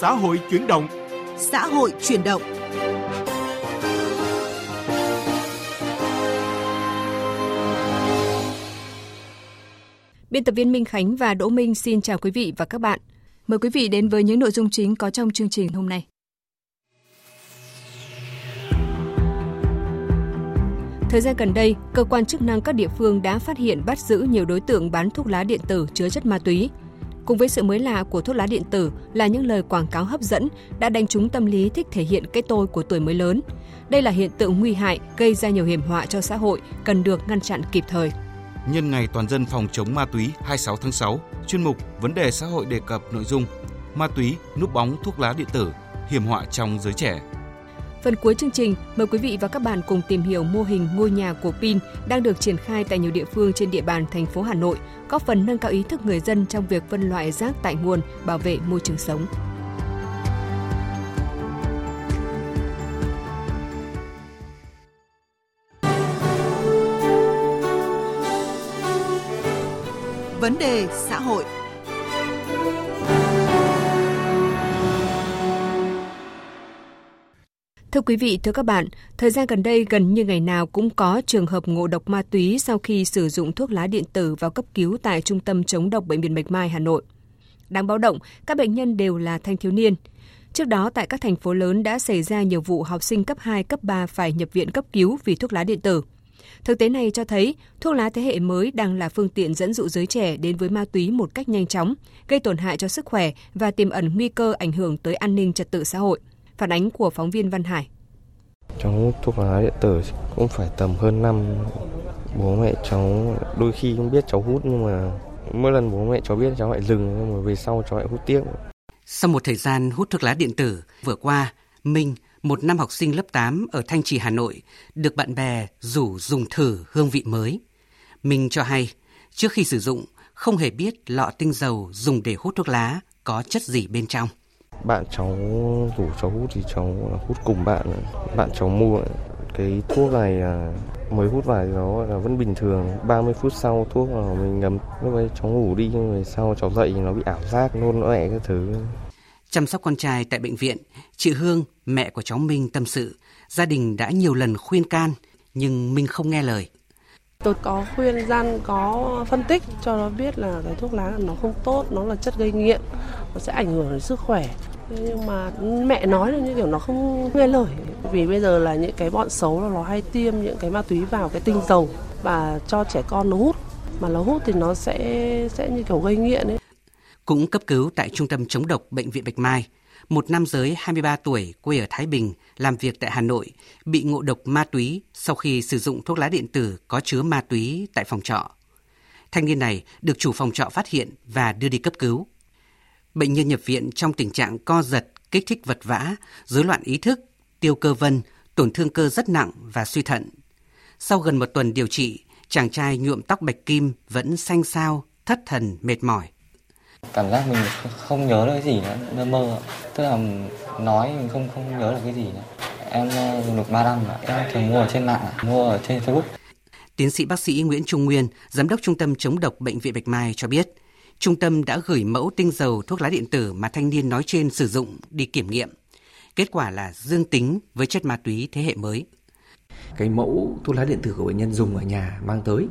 Xã hội chuyển động. Xã hội chuyển động. Biên tập viên Minh Khánh và Đỗ Minh xin chào quý vị và các bạn. Mời quý vị đến với những nội dung chính có trong chương trình hôm nay. Thời gian gần đây, cơ quan chức năng các địa phương đã phát hiện bắt giữ nhiều đối tượng bán thuốc lá điện tử chứa chất ma túy. Cùng với sự mới lạ của thuốc lá điện tử là những lời quảng cáo hấp dẫn đã đánh trúng tâm lý thích thể hiện cái tôi của tuổi mới lớn. Đây là hiện tượng nguy hại gây ra nhiều hiểm họa cho xã hội, cần được ngăn chặn kịp thời. Nhân ngày toàn dân phòng chống ma túy 26 tháng 6, chuyên mục Vấn đề xã hội đề cập nội dung Ma túy, núp bóng thuốc lá điện tử, hiểm họa trong giới trẻ. Phần cuối chương trình, mời quý vị và các bạn cùng tìm hiểu mô hình ngôi nhà của pin đang được triển khai tại nhiều địa phương trên địa bàn thành phố Hà Nội, góp phần nâng cao ý thức người dân trong việc phân loại rác tại nguồn, bảo vệ môi trường sống. Vấn đề xã hội Thưa quý vị, thưa các bạn, thời gian gần đây gần như ngày nào cũng có trường hợp ngộ độc ma túy sau khi sử dụng thuốc lá điện tử vào cấp cứu tại Trung tâm chống độc Bệnh viện Bạch Mai, Hà Nội. Đáng báo động, các bệnh nhân đều là thanh thiếu niên. Trước đó, tại các thành phố lớn đã xảy ra nhiều vụ học sinh cấp 2, cấp 3 phải nhập viện cấp cứu vì thuốc lá điện tử. Thực tế này cho thấy thuốc lá thế hệ mới đang là phương tiện dẫn dụ giới trẻ đến với ma túy một cách nhanh chóng, gây tổn hại cho sức khỏe và tiềm ẩn nguy cơ ảnh hưởng tới an ninh trật tự xã hội. Phản ánh của phóng viên Văn Hải. Cháu hút thuốc lá điện tử cũng phải tầm hơn năm bố mẹ cháu đôi khi không biết cháu hút nhưng mà mỗi lần bố mẹ cháu biết cháu lại dừng nhưng mà về sau cháu lại hút tiếp. Sau một thời gian hút thuốc lá điện tử, vừa qua, Minh, một năm học sinh lớp 8 ở Thanh Trì, Hà Nội, được bạn bè rủ dùng thử hương vị mới. Minh cho hay, trước khi sử dụng, không hề biết lọ tinh dầu dùng để hút thuốc lá có chất gì bên trong bạn cháu, rủ cháu hút thì cháu hút cùng bạn. Bạn cháu mua cái thuốc này à, mới hút vài thì nó là vẫn bình thường. 30 phút sau thuốc vào mình ngấm. Lúc ấy cháu ngủ đi nhưng mà sau cháu dậy thì nó bị ảo giác, nôn ọe các thứ. Chăm sóc con trai tại bệnh viện, chị Hương, mẹ của cháu Minh tâm sự, gia đình đã nhiều lần khuyên can, nhưng Minh không nghe lời. Tôi có khuyên gian có phân tích cho nó biết là cái thuốc lá nó không tốt, nó là chất gây nghiện, nó sẽ ảnh hưởng đến sức khỏe. Nhưng mà mẹ nói là như kiểu nó không nghe lời. Vì bây giờ là những cái bọn xấu là nó hay tiêm những cái ma túy vào cái tinh dầu và cho trẻ con nó hút. Mà nó hút thì nó sẽ sẽ như kiểu gây nghiện ấy. Cũng cấp cứu tại Trung tâm chống độc Bệnh viện Bạch Mai, một nam giới 23 tuổi quê ở Thái Bình làm việc tại Hà Nội bị ngộ độc ma túy sau khi sử dụng thuốc lá điện tử có chứa ma túy tại phòng trọ. Thanh niên này được chủ phòng trọ phát hiện và đưa đi cấp cứu. Bệnh nhân nhập viện trong tình trạng co giật, kích thích vật vã, rối loạn ý thức, tiêu cơ vân, tổn thương cơ rất nặng và suy thận. Sau gần một tuần điều trị, chàng trai nhuộm tóc bạch kim vẫn xanh xao, thất thần, mệt mỏi cảm giác mình không nhớ được cái gì nữa mơ mơ. Tức là nói mình không không nhớ được cái gì nữa. Em dùng được 3 năm em thường mua ở trên mạng mua ở trên facebook. Tiến sĩ bác sĩ Nguyễn Trung Nguyên giám đốc trung tâm chống độc bệnh viện Bạch Mai cho biết trung tâm đã gửi mẫu tinh dầu thuốc lá điện tử mà thanh niên nói trên sử dụng đi kiểm nghiệm. Kết quả là dương tính với chất ma túy thế hệ mới. Cái mẫu thuốc lá điện tử của bệnh nhân dùng ở nhà mang tới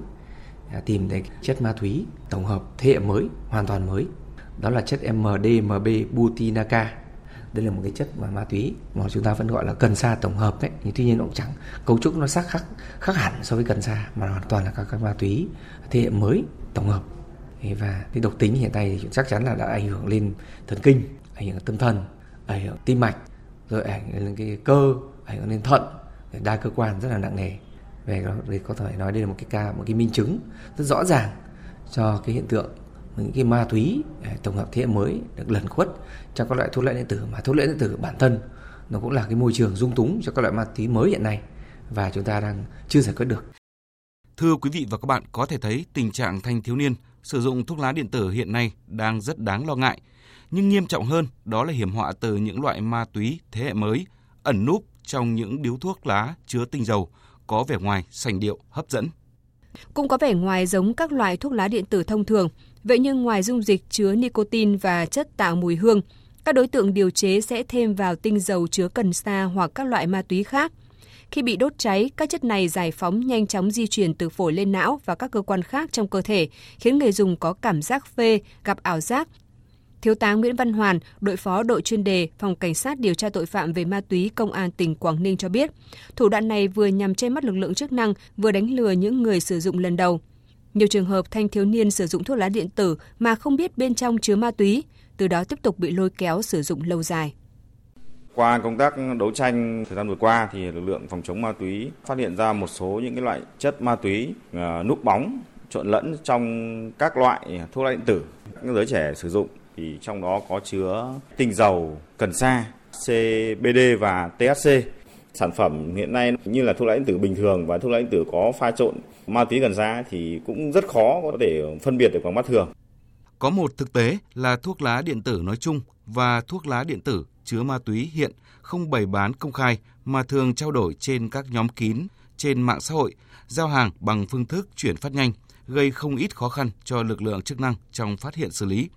À, tìm thấy chất ma túy tổng hợp thế hệ mới, hoàn toàn mới. Đó là chất MDMB butinaca. Đây là một cái chất mà ma túy mà chúng ta vẫn gọi là cần sa tổng hợp đấy. Nhưng tuy nhiên nó cũng chẳng cấu trúc nó sắc khác khác hẳn so với cần sa mà hoàn toàn là các, các ma túy thế hệ mới tổng hợp. Và cái độc tính hiện nay thì chắc chắn là đã ảnh hưởng lên thần kinh, ảnh hưởng tâm thần, ảnh hưởng tim mạch, rồi ảnh hưởng lên cái cơ, ảnh hưởng lên thận, đa cơ quan rất là nặng nề về đó có thể nói đây là một cái ca một cái minh chứng rất rõ ràng cho cái hiện tượng những cái ma túy à, tổng hợp thế hệ mới được lẩn khuất trong các loại thuốc lá điện tử mà thuốc lá điện tử bản thân nó cũng là cái môi trường dung túng cho các loại ma túy mới hiện nay và chúng ta đang chưa giải quyết được. Thưa quý vị và các bạn, có thể thấy tình trạng thanh thiếu niên sử dụng thuốc lá điện tử hiện nay đang rất đáng lo ngại. Nhưng nghiêm trọng hơn đó là hiểm họa từ những loại ma túy thế hệ mới ẩn núp trong những điếu thuốc lá chứa tinh dầu có vẻ ngoài sành điệu hấp dẫn. Cũng có vẻ ngoài giống các loại thuốc lá điện tử thông thường, vậy nhưng ngoài dung dịch chứa nicotine và chất tạo mùi hương, Các đối tượng điều chế sẽ thêm vào tinh dầu chứa cần sa hoặc các loại ma túy khác. Khi bị đốt cháy, các chất này giải phóng nhanh chóng di chuyển từ phổi lên não và các cơ quan khác trong cơ thể, khiến người dùng có cảm giác phê, gặp ảo giác, Thiếu tá Nguyễn Văn Hoàn, đội phó đội chuyên đề Phòng Cảnh sát điều tra tội phạm về ma túy Công an tỉnh Quảng Ninh cho biết, thủ đoạn này vừa nhằm che mắt lực lượng chức năng, vừa đánh lừa những người sử dụng lần đầu. Nhiều trường hợp thanh thiếu niên sử dụng thuốc lá điện tử mà không biết bên trong chứa ma túy, từ đó tiếp tục bị lôi kéo sử dụng lâu dài. Qua công tác đấu tranh thời gian vừa qua thì lực lượng phòng chống ma túy phát hiện ra một số những cái loại chất ma túy à, núp bóng trộn lẫn trong các loại thuốc lá điện tử các giới trẻ sử dụng thì trong đó có chứa tinh dầu cần sa, CBD và THC. Sản phẩm hiện nay như là thuốc lá điện tử bình thường và thuốc lá điện tử có pha trộn ma túy cần sa thì cũng rất khó có thể phân biệt được bằng mắt thường. Có một thực tế là thuốc lá điện tử nói chung và thuốc lá điện tử chứa ma túy hiện không bày bán công khai mà thường trao đổi trên các nhóm kín trên mạng xã hội, giao hàng bằng phương thức chuyển phát nhanh, gây không ít khó khăn cho lực lượng chức năng trong phát hiện xử lý.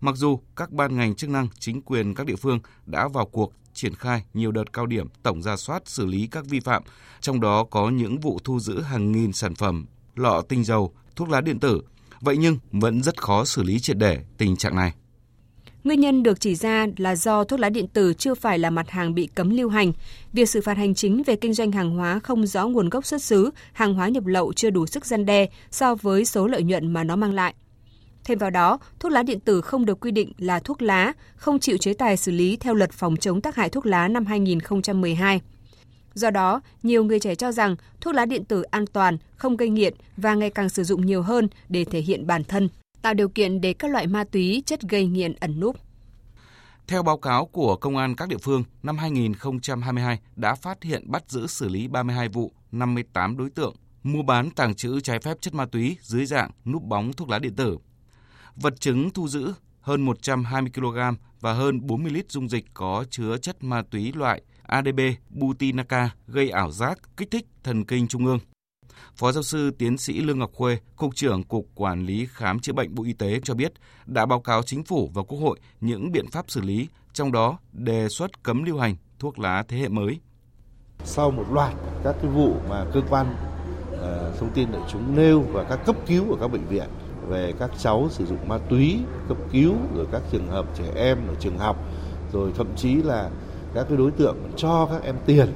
Mặc dù các ban ngành chức năng, chính quyền các địa phương đã vào cuộc triển khai nhiều đợt cao điểm tổng ra soát xử lý các vi phạm, trong đó có những vụ thu giữ hàng nghìn sản phẩm lọ tinh dầu, thuốc lá điện tử. Vậy nhưng vẫn rất khó xử lý triệt để tình trạng này. Nguyên nhân được chỉ ra là do thuốc lá điện tử chưa phải là mặt hàng bị cấm lưu hành. Việc xử phạt hành chính về kinh doanh hàng hóa không rõ nguồn gốc xuất xứ, hàng hóa nhập lậu chưa đủ sức gian đe so với số lợi nhuận mà nó mang lại. Thêm vào đó, thuốc lá điện tử không được quy định là thuốc lá, không chịu chế tài xử lý theo luật phòng chống tác hại thuốc lá năm 2012. Do đó, nhiều người trẻ cho rằng thuốc lá điện tử an toàn, không gây nghiện và ngày càng sử dụng nhiều hơn để thể hiện bản thân, tạo điều kiện để các loại ma túy chất gây nghiện ẩn núp. Theo báo cáo của Công an các địa phương, năm 2022 đã phát hiện bắt giữ xử lý 32 vụ, 58 đối tượng mua bán tàng trữ trái phép chất ma túy dưới dạng núp bóng thuốc lá điện tử. Vật chứng thu giữ hơn 120 kg và hơn 40 lít dung dịch có chứa chất ma túy loại ADB Butinaka gây ảo giác, kích thích thần kinh trung ương. Phó giáo sư tiến sĩ Lương Ngọc Khuê, Cục trưởng Cục Quản lý Khám chữa bệnh Bộ Y tế cho biết đã báo cáo chính phủ và Quốc hội những biện pháp xử lý, trong đó đề xuất cấm lưu hành thuốc lá thế hệ mới. Sau một loạt các cái vụ mà cơ quan uh, thông tin đại chúng nêu và các cấp cứu ở các bệnh viện về các cháu sử dụng ma túy cấp cứu, rồi các trường hợp trẻ em ở trường học, rồi thậm chí là các cái đối tượng cho các em tiền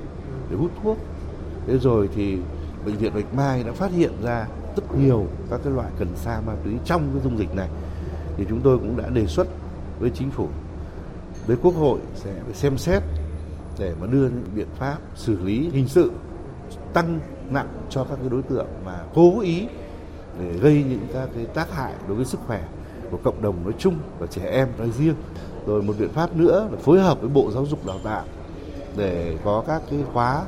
để hút thuốc. Thế rồi thì bệnh viện bạch mai đã phát hiện ra rất nhiều các cái loại cần sa ma túy trong cái dung dịch này. Thì chúng tôi cũng đã đề xuất với chính phủ, với quốc hội sẽ phải xem xét để mà đưa những biện pháp xử lý hình sự, tăng nặng cho các cái đối tượng mà cố ý để gây những các cái tác hại đối với sức khỏe của cộng đồng nói chung và trẻ em nói riêng. Rồi một biện pháp nữa là phối hợp với Bộ Giáo dục Đào tạo để có các cái khóa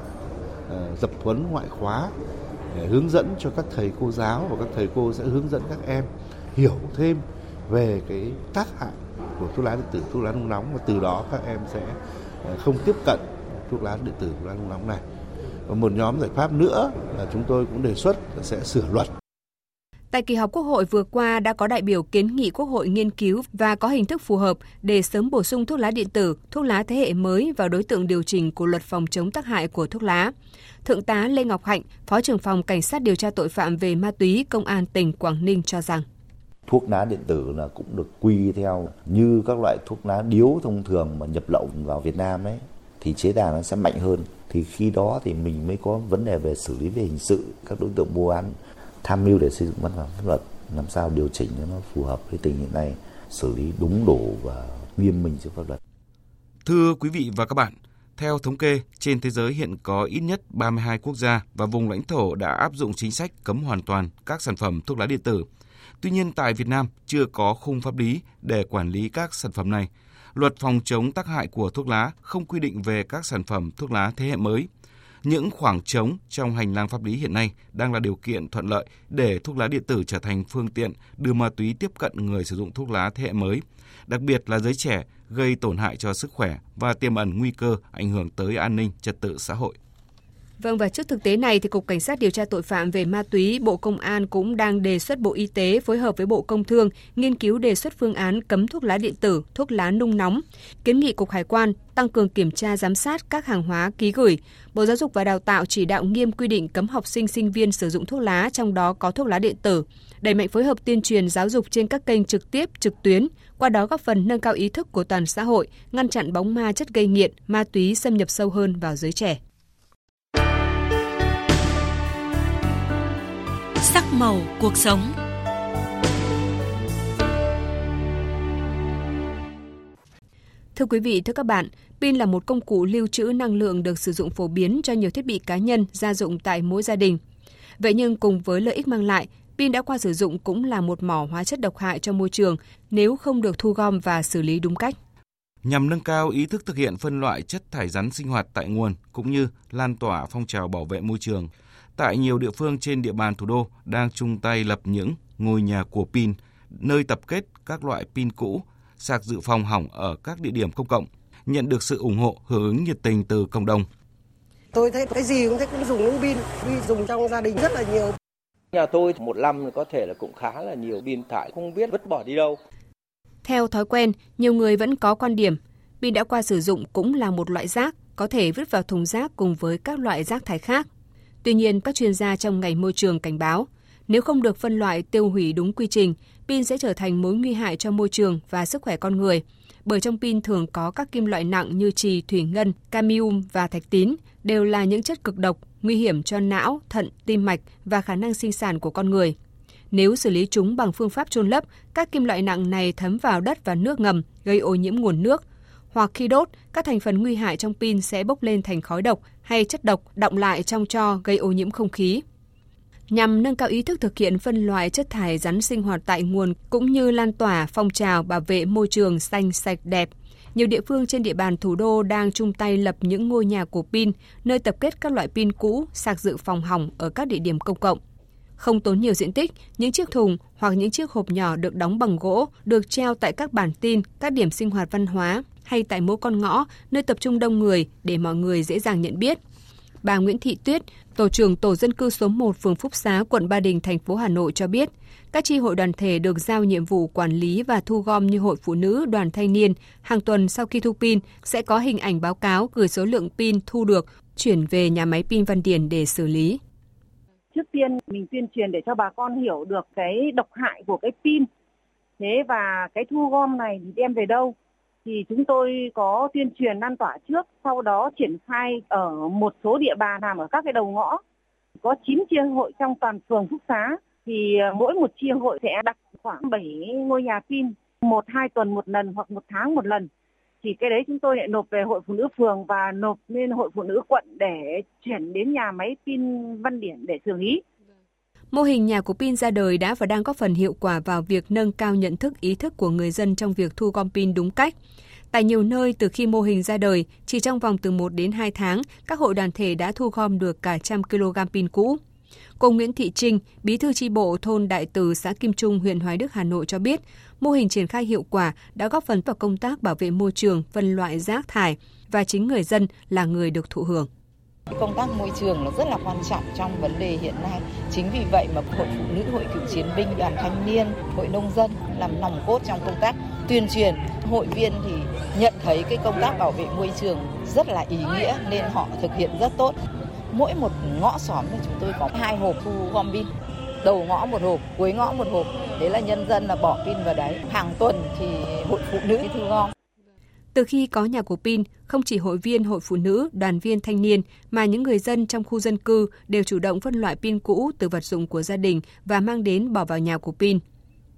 ờ, tập huấn ngoại khóa để hướng dẫn cho các thầy cô giáo và các thầy cô sẽ hướng dẫn các em hiểu thêm về cái tác hại của thuốc lá điện tử, thuốc lá nung nóng và từ đó các em sẽ ờ, không tiếp cận thuốc lá điện tử, thuốc lá nung nóng này. Và một nhóm giải pháp nữa là chúng tôi cũng đề xuất là sẽ sửa luật Tại kỳ họp Quốc hội vừa qua đã có đại biểu kiến nghị Quốc hội nghiên cứu và có hình thức phù hợp để sớm bổ sung thuốc lá điện tử, thuốc lá thế hệ mới vào đối tượng điều chỉnh của luật phòng chống tác hại của thuốc lá. Thượng tá Lê Ngọc Hạnh, Phó trưởng phòng Cảnh sát điều tra tội phạm về ma túy Công an tỉnh Quảng Ninh cho rằng. Thuốc lá điện tử là cũng được quy theo như các loại thuốc lá điếu thông thường mà nhập lậu vào Việt Nam ấy thì chế tài nó sẽ mạnh hơn. Thì khi đó thì mình mới có vấn đề về xử lý về hình sự các đối tượng mua bán tham mưu để xây dựng văn bản pháp luật làm sao điều chỉnh cho nó phù hợp với tình hình nay, xử lý đúng đủ và nghiêm minh trước pháp luật. Thưa quý vị và các bạn, theo thống kê, trên thế giới hiện có ít nhất 32 quốc gia và vùng lãnh thổ đã áp dụng chính sách cấm hoàn toàn các sản phẩm thuốc lá điện tử. Tuy nhiên tại Việt Nam chưa có khung pháp lý để quản lý các sản phẩm này. Luật phòng chống tác hại của thuốc lá không quy định về các sản phẩm thuốc lá thế hệ mới – những khoảng trống trong hành lang pháp lý hiện nay đang là điều kiện thuận lợi để thuốc lá điện tử trở thành phương tiện đưa ma túy tiếp cận người sử dụng thuốc lá thế hệ mới, đặc biệt là giới trẻ gây tổn hại cho sức khỏe và tiềm ẩn nguy cơ ảnh hưởng tới an ninh trật tự xã hội. Vâng và trước thực tế này thì Cục Cảnh sát điều tra tội phạm về ma túy Bộ Công an cũng đang đề xuất Bộ Y tế phối hợp với Bộ Công Thương nghiên cứu đề xuất phương án cấm thuốc lá điện tử, thuốc lá nung nóng, kiến nghị Cục Hải quan tăng cường kiểm tra giám sát các hàng hóa ký gửi. Bộ Giáo dục và Đào tạo chỉ đạo nghiêm quy định cấm học sinh sinh viên sử dụng thuốc lá trong đó có thuốc lá điện tử, đẩy mạnh phối hợp tuyên truyền giáo dục trên các kênh trực tiếp, trực tuyến, qua đó góp phần nâng cao ý thức của toàn xã hội, ngăn chặn bóng ma chất gây nghiện, ma túy xâm nhập sâu hơn vào giới trẻ. Sắc màu cuộc sống. Thưa quý vị, thưa các bạn, pin là một công cụ lưu trữ năng lượng được sử dụng phổ biến cho nhiều thiết bị cá nhân, gia dụng tại mỗi gia đình. Vậy nhưng cùng với lợi ích mang lại, pin đã qua sử dụng cũng là một mỏ hóa chất độc hại cho môi trường nếu không được thu gom và xử lý đúng cách. Nhằm nâng cao ý thức thực hiện phân loại chất thải rắn sinh hoạt tại nguồn cũng như lan tỏa phong trào bảo vệ môi trường, tại nhiều địa phương trên địa bàn thủ đô đang chung tay lập những ngôi nhà của pin, nơi tập kết các loại pin cũ, sạc dự phòng hỏng ở các địa điểm công cộng, nhận được sự ủng hộ hưởng ứng nhiệt tình từ cộng đồng. Tôi thấy cái gì cũng thấy cũng dùng những pin, pin dùng trong gia đình rất là nhiều. Nhà tôi một năm có thể là cũng khá là nhiều pin thải, không biết vứt bỏ đi đâu. Theo thói quen, nhiều người vẫn có quan điểm pin đã qua sử dụng cũng là một loại rác, có thể vứt vào thùng rác cùng với các loại rác thải khác. Tuy nhiên, các chuyên gia trong ngành môi trường cảnh báo, nếu không được phân loại tiêu hủy đúng quy trình, pin sẽ trở thành mối nguy hại cho môi trường và sức khỏe con người. Bởi trong pin thường có các kim loại nặng như trì, thủy ngân, cadmium và thạch tín, đều là những chất cực độc, nguy hiểm cho não, thận, tim mạch và khả năng sinh sản của con người. Nếu xử lý chúng bằng phương pháp chôn lấp, các kim loại nặng này thấm vào đất và nước ngầm, gây ô nhiễm nguồn nước, hoặc khi đốt, các thành phần nguy hại trong pin sẽ bốc lên thành khói độc hay chất độc động lại trong tro gây ô nhiễm không khí. Nhằm nâng cao ý thức thực hiện phân loại chất thải rắn sinh hoạt tại nguồn cũng như lan tỏa phong trào bảo vệ môi trường xanh sạch đẹp, nhiều địa phương trên địa bàn thủ đô đang chung tay lập những ngôi nhà của pin, nơi tập kết các loại pin cũ, sạc dự phòng hỏng ở các địa điểm công cộng. Không tốn nhiều diện tích, những chiếc thùng hoặc những chiếc hộp nhỏ được đóng bằng gỗ được treo tại các bản tin, các điểm sinh hoạt văn hóa, hay tại mỗi con ngõ, nơi tập trung đông người để mọi người dễ dàng nhận biết. Bà Nguyễn Thị Tuyết, tổ trưởng tổ dân cư số 1 phường Phúc Xá, quận Ba Đình, thành phố Hà Nội cho biết, các tri hội đoàn thể được giao nhiệm vụ quản lý và thu gom như hội phụ nữ, đoàn thanh niên, hàng tuần sau khi thu pin sẽ có hình ảnh báo cáo gửi số lượng pin thu được chuyển về nhà máy pin Văn Điền để xử lý. Trước tiên mình tuyên truyền để cho bà con hiểu được cái độc hại của cái pin. Thế và cái thu gom này thì đem về đâu? Thì chúng tôi có tuyên truyền lan tỏa trước, sau đó triển khai ở một số địa bàn nằm ở các cái đầu ngõ. Có 9 chia hội trong toàn phường Phúc Xá thì ờ, mỗi một chia hội sẽ đặt khoảng 7 ngôi nhà pin, một hai tuần một lần hoặc một tháng một lần. Thì cái đấy chúng tôi lại nộp về hội phụ nữ phường và nộp lên hội phụ nữ quận để chuyển đến nhà máy pin Văn Điển để xử lý. Mô hình nhà của pin ra đời đã và đang góp phần hiệu quả vào việc nâng cao nhận thức ý thức của người dân trong việc thu gom pin đúng cách. Tại nhiều nơi, từ khi mô hình ra đời, chỉ trong vòng từ 1 đến 2 tháng, các hội đoàn thể đã thu gom được cả trăm kg pin cũ. Cô Nguyễn Thị Trinh, bí thư tri bộ thôn Đại Từ, xã Kim Trung, huyện Hoài Đức, Hà Nội cho biết, mô hình triển khai hiệu quả đã góp phần vào công tác bảo vệ môi trường, phân loại rác thải và chính người dân là người được thụ hưởng. Công tác môi trường là rất là quan trọng trong vấn đề hiện nay. Chính vì vậy mà hội phụ nữ, hội cựu chiến binh, đoàn thanh niên, hội nông dân làm nòng cốt trong công tác tuyên truyền. Hội viên thì nhận thấy cái công tác bảo vệ môi trường rất là ý nghĩa nên họ thực hiện rất tốt. Mỗi một ngõ xóm thì chúng tôi có hai hộp thu gom pin đầu ngõ một hộp, cuối ngõ một hộp. Đấy là nhân dân là bỏ pin vào đấy. Hàng tuần thì hội phụ nữ thu gom. Từ khi có nhà của pin, không chỉ hội viên hội phụ nữ, đoàn viên thanh niên mà những người dân trong khu dân cư đều chủ động phân loại pin cũ từ vật dụng của gia đình và mang đến bỏ vào nhà của pin.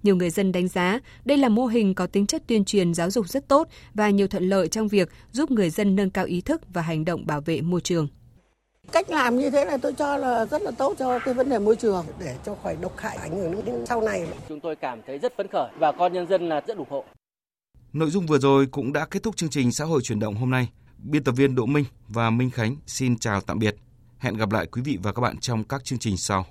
Nhiều người dân đánh giá đây là mô hình có tính chất tuyên truyền giáo dục rất tốt và nhiều thuận lợi trong việc giúp người dân nâng cao ý thức và hành động bảo vệ môi trường. Cách làm như thế này tôi cho là rất là tốt cho cái vấn đề môi trường để cho khỏi độc hại ảnh hưởng đến sau này. Chúng tôi cảm thấy rất phấn khởi và con nhân dân là rất ủng hộ. Nội dung vừa rồi cũng đã kết thúc chương trình xã hội chuyển động hôm nay. Biên tập viên Đỗ Minh và Minh Khánh xin chào tạm biệt. Hẹn gặp lại quý vị và các bạn trong các chương trình sau.